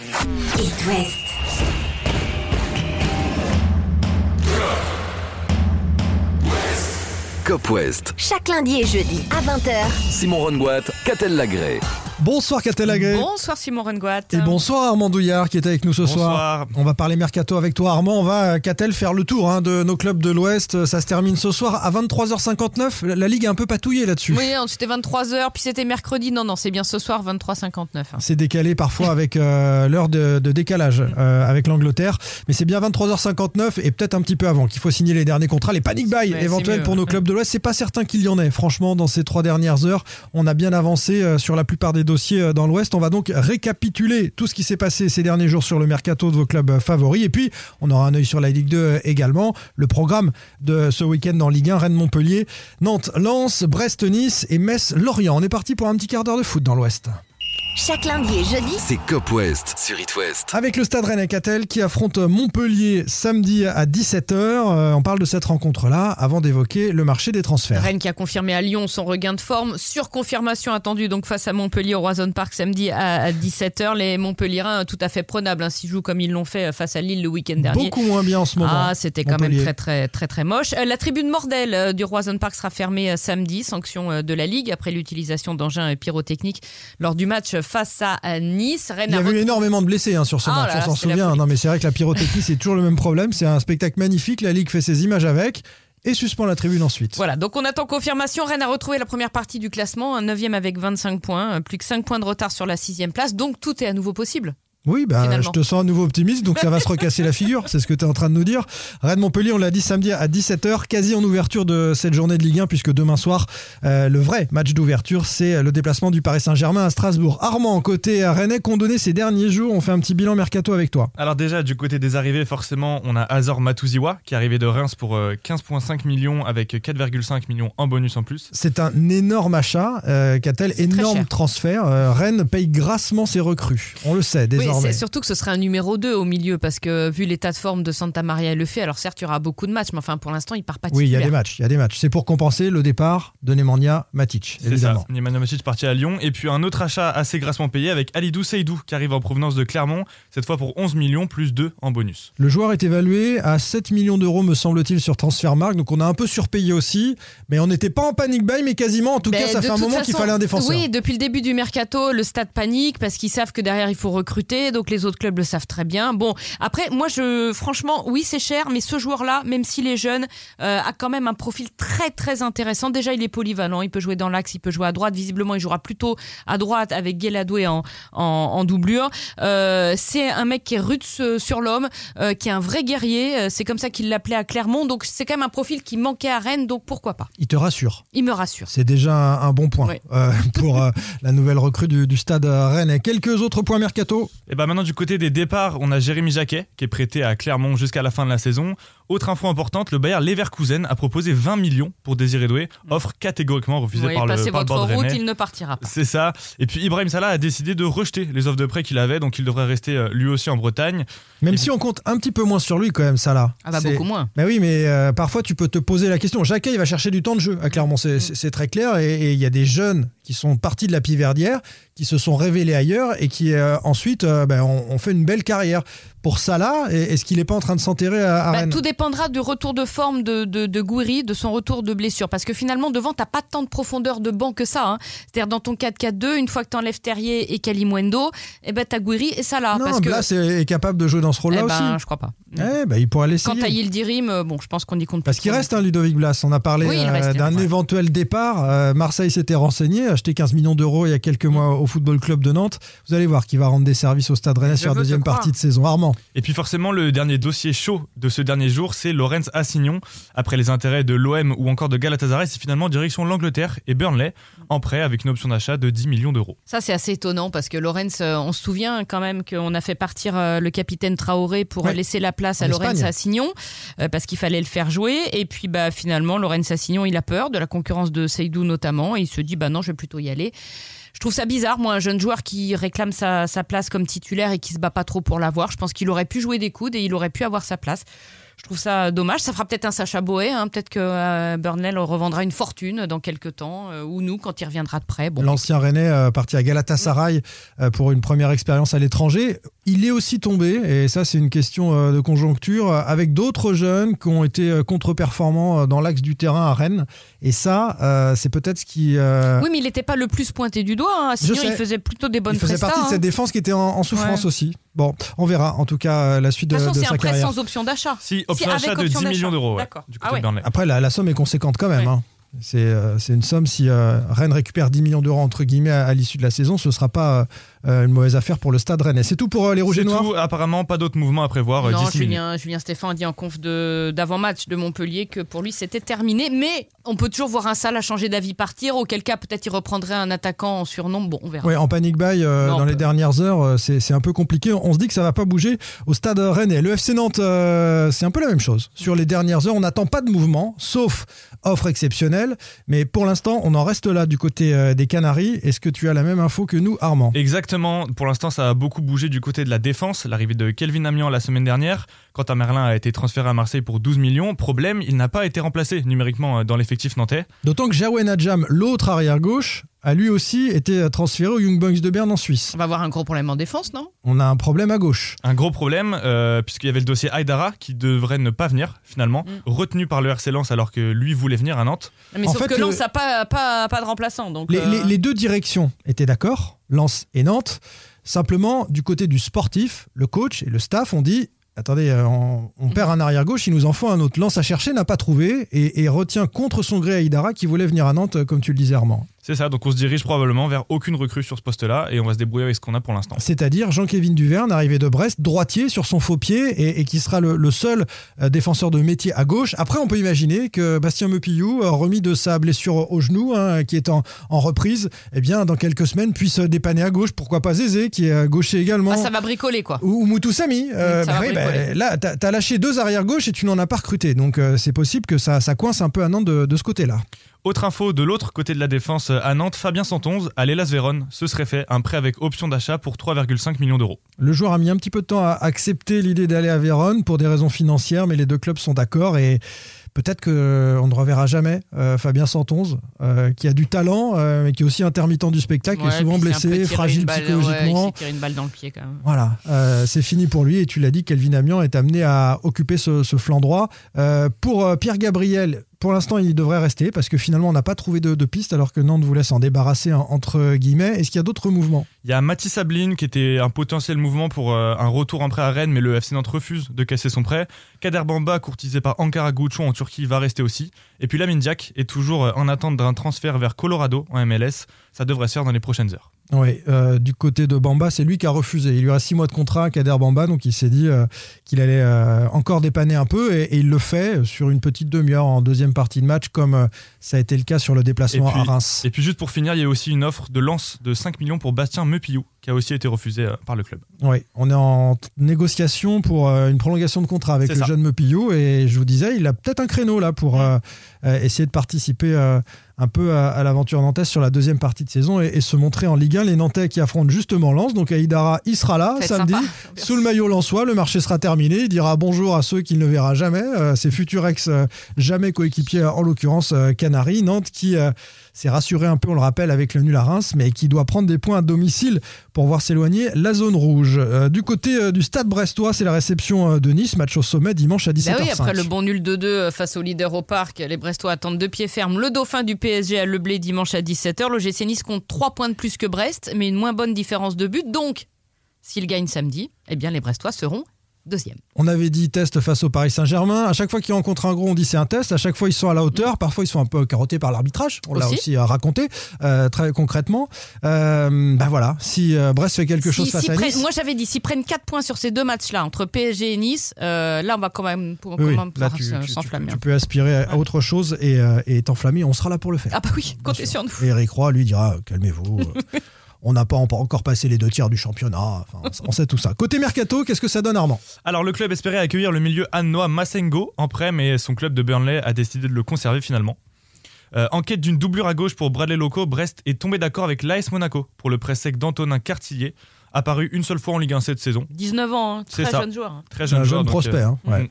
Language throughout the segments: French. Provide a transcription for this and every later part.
It West. Cop West. Chaque lundi et jeudi à 20h. Simon Rongoat, Catel Lagré. Bonsoir Catel Agré. Bonsoir Simon Rengoat. Et bonsoir Armand Douillard qui est avec nous ce Bonsoir. soir. On va parler mercato avec toi Armand. On va, Catel, faire le tour hein, de nos clubs de l'Ouest. Ça se termine ce soir à 23h59. La, la Ligue est un peu patouillée là-dessus. Oui, c'était 23h, puis c'était mercredi. Non, non, c'est bien ce soir, 23h59. hein. C'est décalé parfois avec euh, l'heure de, de décalage euh, avec l'Angleterre. Mais c'est bien 23h59 et peut-être un petit peu avant qu'il faut signer les derniers contrats, les panic buy Ouais, éventuels pour nos clubs de l'Ouest. C'est pas certain qu'il y en ait. Franchement, dans ces trois dernières heures, on a bien avancé euh, sur la plupart des dossiers euh, dans l'Ouest. On va donc récapituler tout ce qui s'est passé ces derniers jours sur le mercato de vos clubs euh, favoris. Et puis, on aura un œil sur la Ligue 2 euh, également. Le programme de ce week-end en Ligue 1, Rennes-Montpellier, Nantes, Lens, Brest-Nice et Metz-Lorient. On est parti pour un petit quart d'heure de foot dans l'Ouest. Chaque lundi et jeudi, C'est Cop West sur It West. Avec le Stade Rennais Catel qui affronte Montpellier samedi à 17h. Euh, on parle de cette rencontre-là avant d'évoquer le marché des transferts. Rennes qui a confirmé à Lyon son regain de forme. Sur confirmation attendue donc face à Montpellier au Roison Park samedi à à 17h. Les Montpelliérains tout à fait prenables hein, s'ils jouent comme ils l'ont fait face à Lille le week-end dernier. Beaucoup moins bien en ce moment. Ah, c'était quand même très très très très moche. Euh, La tribune Mordel euh, du Roison Park sera fermée euh, samedi, sanction euh, de la Ligue après l'utilisation d'engins euh, pyrotechniques lors du match face à euh, Nice. Rennes Il y a eu retrouvé- énormément de blessés hein, sur ce Ah match, là on s'en souvient. Non, mais c'est vrai que la pyrotechnie, c'est toujours le même problème. C'est un spectacle magnifique. La Ligue fait ses images avec et suspend la tribune ensuite. Voilà, donc on attend confirmation. Rennes a retrouvé la première partie du classement, un 9 avec 25 points, euh, plus que 5 points de retard sur la sixième place, donc tout est à nouveau possible. Oui, bah, Finalement. je te sens à nouveau optimiste, donc ça va se recasser la figure, c'est ce que tu es en train de nous dire. Rennes Montpellier, on l'a dit samedi à 17h, quasi en ouverture de cette journée de Ligue 1, puisque demain soir, euh, le vrai match d'ouverture, c'est le déplacement du Paris Saint-Germain à Strasbourg. Armand, côté Rennais, qu'on donnait ces derniers jours, on fait un petit bilan mercato avec toi. Alors déjà, du côté des arrivées, forcément, on a Azor Matuziwa qui est arrivé de Reims pour euh, 15,5 millions avec 4,5 millions en bonus en plus. C'est un énorme achat, euh, qu'a-t-elle énorme transfert. Euh, Rennes paye grassement ses recrues, on le sait Oui, désormais. surtout que ce serait un numéro 2 au milieu, parce que vu l'état de forme de Santa Maria et le fait, alors certes, il y aura beaucoup de matchs, mais enfin pour l'instant, il part pas oui, il y a des matchs, il y a des matchs. C'est pour compenser le départ de Nemanja Matic, évidemment. ça, Nemanja Matic parti à Lyon. Et puis un autre achat assez grassement payé avec Alidou Seydou qui arrive en provenance de Clermont, cette fois pour 11 millions plus 2 en bonus. Le joueur est évalué à 7 millions d'euros, me semble-t-il, sur Transfermarkt. Donc on a un peu surpayé aussi. Mais on n'était pas en panic buy, mais quasiment. En tout Ben, cas, ça fait un moment qu'il fallait un défenseur. Oui, depuis le début du mercato, le stade panique parce qu'ils savent que derrière il faut recruter, donc les autres clubs le savent très bien. Bon, après, moi, je, franchement, oui, c'est cher, mais ce joueur-là, même s'il est jeune, euh, a quand même un profil très très intéressant. Déjà, il est polyvalent, il peut jouer dans l'axe, il peut jouer à droite. Visiblement, il jouera plutôt à droite avec Guéladoué en, en, en doublure. Euh, c'est un mec qui est rude sur l'homme, euh, qui est un vrai guerrier. C'est comme ça qu'il l'appelait à Clermont, donc c'est quand même un profil qui manquait à Rennes, donc pourquoi pas Il te rassure. Il me rassure. C'est déjà un, un bon point Oui. pour la nouvelle recrue du, du stade Rennes. Et quelques autres points mercato. Et bah maintenant du côté des départs, on a Jérémy Jacquet qui est prêté à Clermont jusqu'à la fin de la saison. Autre info importante, le Bayer Leverkusen a proposé 20 millions pour Désiré Doué, offre catégoriquement refusée Oui, par le, passez votre route, il ne partira pas. C'est ça. Et puis Ibrahim Salah a décidé de rejeter les offres de prêt qu'il avait, donc il devrait rester euh, lui aussi en Bretagne. Même Et si on compte un petit peu moins sur lui, quand même, là. Ah bah beaucoup moins. Mais oui, mais euh, parfois tu peux te poser la question. Jacquet, il va chercher du temps de jeu à Clermont, c'est- c'est très clair. Et il y a des jeunes qui sont partis de la Piverdière, qui se sont révélés ailleurs et qui euh, ensuite euh, ben, ont, ont fait une belle carrière. Pour Salah, est-ce qu'il n'est pas en train de s'enterrer à, à Bah, Rennes tout dépendra du retour de forme de, de, de Gouiri, de son retour de blessure. Parce que finalement, devant, t'as pas tant de profondeur de banc que ça. hein. C'est-à-dire, dans ton 4-4-2, une fois que t'enlèves Terrier et Kalimundo, eh ben, t'as Gouiri et Salah. Non, parce que, Blas est, est capable de jouer dans ce eh rôle-là ben, aussi. je crois pas. Eh ben, il pourrait Quant à l'essayer. Yildirim, euh, bon, je pense qu'on y compte Parce qu'il reste un Ludovic Blas. On a parlé Oui, euh, d'un ouais. éventuel départ. Euh, Marseille s'était renseigné, acheté 15 millions d'euros il y a quelques mois au Football Club de Nantes. Vous allez voir qu'il va rendre des services au Stade Rennais sur la deuxième partie de saison. Armand. Et puis forcément, le dernier dossier chaud de ce dernier jour, c'est Lorenz Assignon. Après les intérêts de l'OM ou encore de Galatasaray, c'est finalement direction l'Angleterre et Burnley en prêt avec une option d'achat de 10 millions d'euros. Ça, c'est assez étonnant parce que Lorenz, euh, on se souvient quand même qu'on a fait partir euh, le capitaine Traoré pour Ouais. laisser la place En à Lorenz. Assignon euh, parce qu'il fallait le faire jouer. Et puis, bah, finalement, Lorenz Assignon, il a peur de la concurrence de Seydou notamment. Et il se dit, bah non, je vais plutôt y aller. Je trouve ça bizarre, moi, un jeune joueur qui réclame sa, place comme titulaire et qui se bat pas trop pour l'avoir. Je pense qu'il aurait pu jouer des coudes et il aurait pu avoir sa place. Je trouve ça dommage. Ça fera peut-être un Sacha Boé. hein. Peut-être que euh, Burnley le revendra une fortune dans quelques temps. euh, ou nous, quand il reviendra de prêt. Bon, L'ancien Rennais euh, parti à Galatasaray euh, pour une première expérience à l'étranger. Il est aussi tombé, et ça c'est une question euh, de conjoncture, avec d'autres jeunes qui ont été contre-performants dans l'axe du terrain à Rennes. Et ça, euh, c'est peut-être ce qui... euh, Oui, mais il n'était pas le plus pointé du doigt. Hein. Sinon, il faisait plutôt des bonnes il faisait partie de hein. cette défense qui était en, en souffrance Ouais. aussi. Bon, on verra en tout cas la suite De de, toute façon, de c'est sa un prêt carrière. sans option d'achat. Si, option d'achat de 10 option d'achat. millions d'euros ouais, Ah ouais. de Burnley. Après, la, la somme est conséquente quand même. Ouais. hein. C'est euh, c'est une somme, si euh, Rennes récupère 10 millions d'euros entre guillemets à, à l'issue de la saison, ce ne sera pas euh, une mauvaise affaire pour le stade rennais. C'est tout pour euh, les Rouges et Noirs tout, apparemment pas d'autres mouvements à prévoir Non. Julien, Julien Stéphane a dit en conf de- d'avant-match de, Montpellier que pour lui c'était terminé. Mais on peut toujours voir un Salah changer d'avis partir. Auquel cas, peut-être il reprendrait un attaquant en surnombre. Bon, on verra. Ouais, en panic buy euh, Non, dans les dernières heures, euh, c'est un peu compliqué. On se dit que ça va pas bouger au stade rennais. Le FC Nantes, euh, c'est un peu la même chose. Sur les dernières heures, on n'attend pas de mouvement, sauf offre exceptionnelle. Mais pour l'instant, on en reste là du côté euh, des Canaries. Est-ce que tu as la même info que nous, Armand? Exactement. Pour l'instant, ça a beaucoup bougé du côté de la défense. L'arrivée de Kelvin Amian la semaine dernière, quand Merlin a été transféré à Marseille pour 12 millions. Problème, il n'a pas été remplacé numériquement euh, dans l'effectif nantais. D'autant que Jawen Adjam, l'autre arrière gauche, a lui aussi été transféré au Young Boys de Berne en Suisse. On va avoir un gros problème en défense, non? On a un problème à gauche. Un gros problème, euh, puisqu'il y avait le dossier Aydara qui devrait ne pas venir finalement, Mm. retenu par le RC Lens alors que lui voulait venir à Nantes. Mais En sauf fait, que le- Lens n'a pas, pas, pas de remplaçant. Donc, Les, euh, les- les deux directions étaient d'accord, Lens et Nantes. Simplement, du côté du sportif, le coach et le staff ont dit attendez, euh, on, on perd un arrière gauche, il nous en faut un autre. Lens a cherché, n'a pas trouvé et, et retient contre son gré Aïdara qui voulait venir à Nantes, euh, comme tu le disais, Armand. C'est ça, donc on se dirige probablement vers aucune recrue sur ce poste-là et on va se débrouiller avec ce qu'on a pour l'instant. C'est-à-dire Jean-Kévin Duverne, arrivé de Brest, droitier sur son faux pied et, et qui sera le, le seul euh, défenseur de métier à gauche. Après, on peut imaginer que Bastien Mepillou, euh, remis de sa blessure au genou, hein, qui est en, en reprise, eh bien, dans quelques semaines, puisse dépanner à gauche. Pourquoi pas Zézé, qui est euh, gaucher également ah, ça va bricoler, quoi. ou, ou Moutou. Euh, va bah oui, bah, là, t'as as lâché deux arrières gauche et tu n'en as pas recruté. Donc, euh, c'est possible que ça, ça coince un peu à Nantes de, de ce côté-là. Autre info de l'autre côté de la défense euh, à Nantes, Fabien Santonze à l'Elas Vérone se serait fait un prêt avec option d'achat pour 3,5 millions d'euros. Le joueur a mis un petit peu de temps à accepter l'idée d'aller à Vérone pour des raisons financières, mais les deux clubs sont d'accord et peut-être qu'on ne reverra jamais euh, Fabien Santonze, euh, qui a du talent, euh, mais qui est aussi intermittent du spectacle, Ouais, est souvent blessé, fragile une balle, psychologiquement. Ouais, il tiré une balle dans le pied, quand même. Voilà, euh, c'est fini pour lui et tu l'as dit, Kelvin Amian est amené à occuper ce, ce flanc droit. Euh, pour euh, Pierre Gabriel, pour l'instant, il devrait rester parce que finalement, on n'a pas trouvé de, de piste alors que Nantes voulait s'en débarrasser en- entre guillemets. Est-ce qu'il y a d'autres mouvements? Il y a Mathis Sabline qui était un potentiel mouvement pour euh, un retour en prêt à Rennes, mais le FC Nantes refuse de casser son prêt. Kader Bamba, courtisé par Ankara Gouchon en Turquie, va rester aussi. Et puis Lamine Diak est toujours euh, en attente d'un transfert vers Colorado en MLS. Ça devrait se faire dans les prochaines heures. Oui, euh, du côté de Bamba, c'est lui qui a refusé. Il lui reste six mois de contrat à Kader Bamba, donc il s'est dit euh, qu'il allait euh, encore dépanner un peu et, et il le fait sur une petite demi-heure en deuxième partie de match, comme ça a été le cas sur le déplacement puis- à Reims. Et puis juste pour finir, il y a aussi une offre de lance de 5 millions pour Bastien Mepillou, qui a aussi été refusé euh, par le club. Oui, on est en négociation pour euh, une prolongation de contrat avec le ça. jeune Mepillou et je vous disais, il a peut-être un créneau là pour euh, euh, essayer de participer euh, un peu à, à l'aventure nantaise sur la deuxième partie de saison et, et se montrer en Ligue 1. Les Nantais qui affrontent justement Lens, donc Aïdara, il sera là samedi. sympa. Sous le maillot lensois, le marché sera terminé. Il dira bonjour à ceux qu'il ne verra jamais, euh, ses futurs ex, euh, jamais coéquipiers, en l'occurrence euh, Canary. Nantes qui euh, s'est rassuré un peu, on le rappelle, avec le nul à Reims, mais qui doit prendre des points à domicile pour voir s'éloigner la zone rouge. Euh, du côté euh, du stade brestois, c'est la réception euh, de Nice, match au sommet dimanche à 17h05. Bah oui, après le bon nul 2-2 face au leader au parc, les Brestois attendent de pied ferme le dauphin du PSG à Le Blé dimanche à 17h. L'OGC Nice compte 3 points de plus que Brest, mais une moins bonne différence de but. Donc, s'ils gagnent samedi, eh bien les Brestois seront deuxième. On avait dit test face au Paris Saint-Germain. À chaque fois qu'ils rencontrent un gros, on dit c'est un test. À chaque fois, ils sont à la hauteur. Parfois, ils sont un peu carottés par l'arbitrage. On l'a Aussi. euh, raconté euh, très concrètement. Euh, ben voilà, si euh, Brest fait quelque chose face à Nice. moi j'avais dit, s'ils prennent 4 points sur ces deux matchs-là, entre PSG et Nice, là on va quand même, pour, Oui, quand même là, pouvoir tu, se- tu- tu- s'enflammer. tu peux aspirer à autre chose et, et t'enflammer. On sera là pour le faire. Ah bah oui, comptez sur nous. Et Eric Roy, lui, dira calmez-vous. on n'a pas en- encore passé les deux tiers du championnat. Enfin, on sait tout ça. Côté mercato, qu'est-ce que ça donne, Armand? Alors le club espérait accueillir le milieu Annois Massengo en prêt, mais son club de Burnley a décidé de le conserver finalement. Euh, en quête d'une doublure à gauche pour Bradley Loco, Brest est tombé d'accord avec l'AS Monaco pour le prêt sec d'Antonin Cartillier, apparu une seule fois en Ligue 1 cette saison. 19 ans, hein, C'est très ça. jeune joueur. hein. Très C'est un joueur, jeune donc, prospect. euh, hein. Ouais. mm.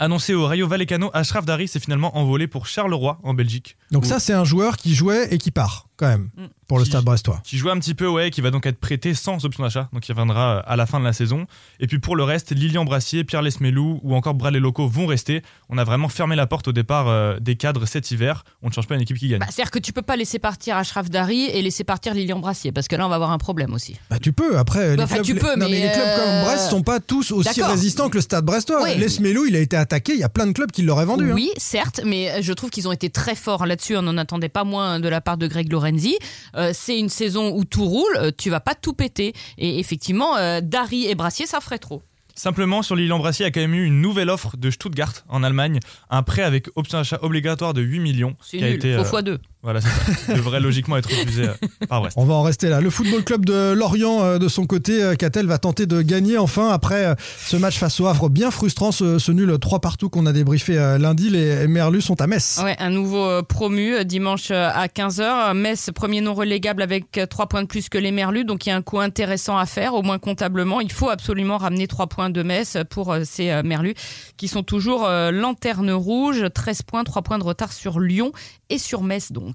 Annoncé au Rayo Vallecano, Ashraf Dari s'est finalement envolé pour Charleroi en Belgique. Donc Où- ça, c'est un joueur qui jouait et qui part. Quand même Mm. pour le Qui- Stade Brestois. qui joue un petit peu, ouais, qui va donc être prêté sans option d'achat, donc il reviendra euh, à la fin de la saison. Et puis pour le reste, Lilian Brassier, Pierre Lesmelou ou encore Bradley Loco vont rester. On a vraiment fermé la porte au départ euh, des cadres cet hiver. On ne change pas une équipe qui gagne. Bah, C'est-à-dire que tu peux pas laisser partir Ashraf Dari et laisser partir Lilian Brassier, parce que là, on va avoir un problème aussi. Bah tu peux après les Enfin, clubs, tu peux, non, mais, les clubs comme euh, Brest sont pas tous aussi résistants que le Stade Brestois. Oui. Lesmelou, il a été attaqué, il y a plein de clubs qui l'auraient vendu. hein. Oui, certes, mais je trouve qu'ils ont été très forts là-dessus. On n'en attendait pas moins de la part de Greg Lorenzi. Euh, c'est une saison où tout roule, euh, tu vas pas tout péter. Et effectivement, euh, Dari et Brassier, ça ferait trop. Simplement, sur Lilian Brassier, il y a quand même eu une nouvelle offre de Stuttgart en Allemagne, un prêt avec option d'achat obligatoire de 8 millions. C'est nul, été, euh, fois deux. Voilà, c'est ça. devrait logiquement être refusé euh, par Brest. On va en rester là. Le football club de Lorient, euh, de son côté, euh, Catel va tenter de gagner enfin après ce match face au Havre. Bien frustrant ce, ce nul 3 partout qu'on a débriefé lundi. Les Merlus sont à Metz. Ouais, un nouveau promu dimanche à 15h. Metz, premier non relégable avec 3 points de plus que les Merlus. Donc il y a un coup intéressant à faire, au moins comptablement. Il faut absolument ramener 3 points de Metz pour ces Merlus qui sont toujours lanterne rouge. 13 points, 3 points de retard sur Lyon et sur Metz donc.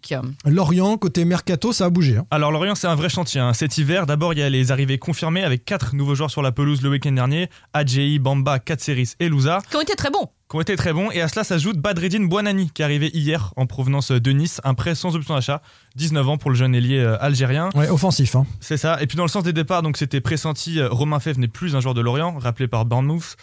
Lorient, côté Mercato, ça a bougé. hein. Alors Lorient, c'est un vrai chantier. hein. Cet hiver, d'abord, il y a les arrivées confirmées avec quatre nouveaux joueurs sur la pelouse le week-end dernier. Adjei, Bamba, Katseris et Louza, Qui ont été très bons. qui ont été très bons. Et à cela s'ajoute Badreddine Bouanani, qui est arrivé hier en provenance de Nice, un prêt sans option d'achat. 19 ans pour le jeune ailier euh, algérien. Ouais, offensif. hein. C'est ça. Et puis dans le sens des départs, donc c'était pressenti, euh, Romain Fèvre n'est plus un joueur de Lorient, rappelé par Bournemouth.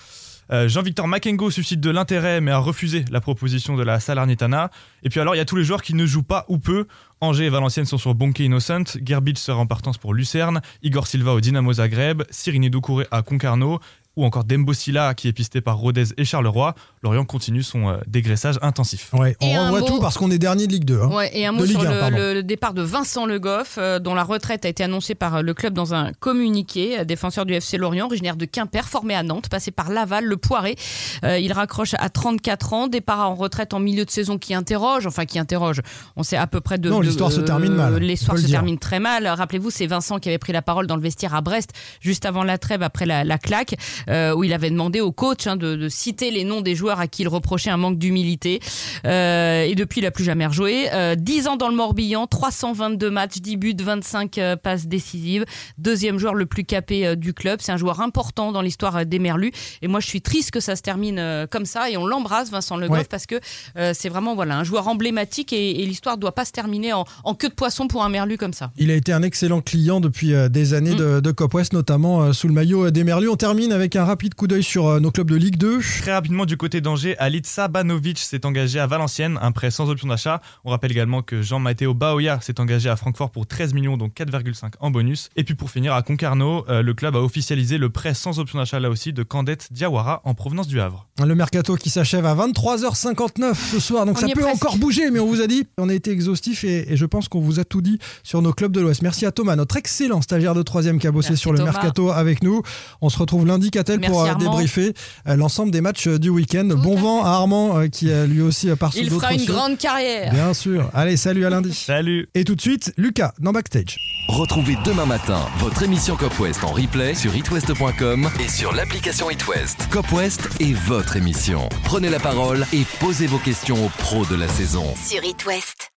Euh, Jean-Victor Makengo suscite de l'intérêt, mais a refusé la proposition de la Salernitana. Et puis alors, il y a tous les joueurs qui ne jouent pas ou peu. Angers et Valenciennes sont sur Bonke Innocent. Gerbic sera en partance pour Lucerne. Igor Silva au Dynamo Zagreb. Cyrine Doucouré à Concarneau. Ou encore Dembo Silla qui est pisté par Rodez et Charleroi. Lorient continue son euh, dégraissage intensif. Ouais, on Et revoit mot- tout parce qu'on est dernier de Ligue 2. hein. Ouais, et un mot De sur Ligue un, le, pardon. le- départ de Vincent Le Goff, euh, dont la retraite a été annoncée par euh, le club dans un communiqué. Défenseur du FC Lorient, originaire de Quimper, formé à Nantes, passé par Laval, le Poiré. Euh, il raccroche à 34 ans, départ en retraite en milieu de saison qui interroge, enfin qui interroge. On sait à peu près de. Non, l'histoire se termine mal, L'histoire se dire. termine très mal. Rappelez-vous, c'est Vincent qui avait pris la parole dans le vestiaire à Brest juste avant la trêve, après la, la claque, euh, où il avait demandé au coach hein, de, de citer les noms des joueurs à qui il reprochait un manque d'humilité. Euh, et depuis, il n'a plus jamais rejoué. Euh, 10 ans dans le Morbihan, 322 matchs, 10 buts, 25 euh, passes décisives. Deuxième joueur le plus capé euh, du club. C'est un joueur important dans l'histoire euh, des Merlus. Et moi, je suis triste que ça se termine euh, comme ça. Et on l'embrasse, Vincent Le Goff, Ouais. parce que euh, c'est vraiment voilà un joueur emblématique et, et l'histoire ne doit pas se terminer en, en queue de poisson pour un Merlu comme ça. Il a été un excellent client depuis euh, des années Mm. de, de Cop West, notamment euh, sous le maillot euh, des Merlus. On termine avec un rapide coup d'œil sur euh, nos clubs de Ligue 2. Très rapidement du côté d'Angers, Alit Sabanovic s'est engagé à Valenciennes, un prêt sans option d'achat. On rappelle également que Jean-Matteo Baoya s'est engagé à Francfort pour 13 millions, donc 4,5 en bonus. Et puis pour finir, à Concarneau, euh, le club a officialisé le prêt sans option d'achat là aussi de Candette Diawara en provenance du Havre. Le mercato qui s'achève à 23h59 ce soir, donc On ça peut presque. encore bouger, mais on vous a dit, on a été exhaustif et, et je pense qu'on vous a tout dit sur nos clubs de l'Ouest. Merci à Thomas, notre excellent stagiaire de troisième qui a bossé Merci, sur le Thomas. mercato avec nous. On se retrouve lundi, Catel, pour euh, Armand. débriefer euh, l'ensemble des matchs euh, du week-end. Bon à vent à Armand qui a lui aussi part sous Il fera une grande carrière. Bien sûr. Allez, salut à lundi. Salut Et tout de suite, Lucas dans Backstage. Retrouvez demain matin votre émission Cop West en replay sur itwest.com et sur l'application itwest. Cop West est votre émission. Prenez la parole et posez vos questions aux pros de la saison. Sur It West.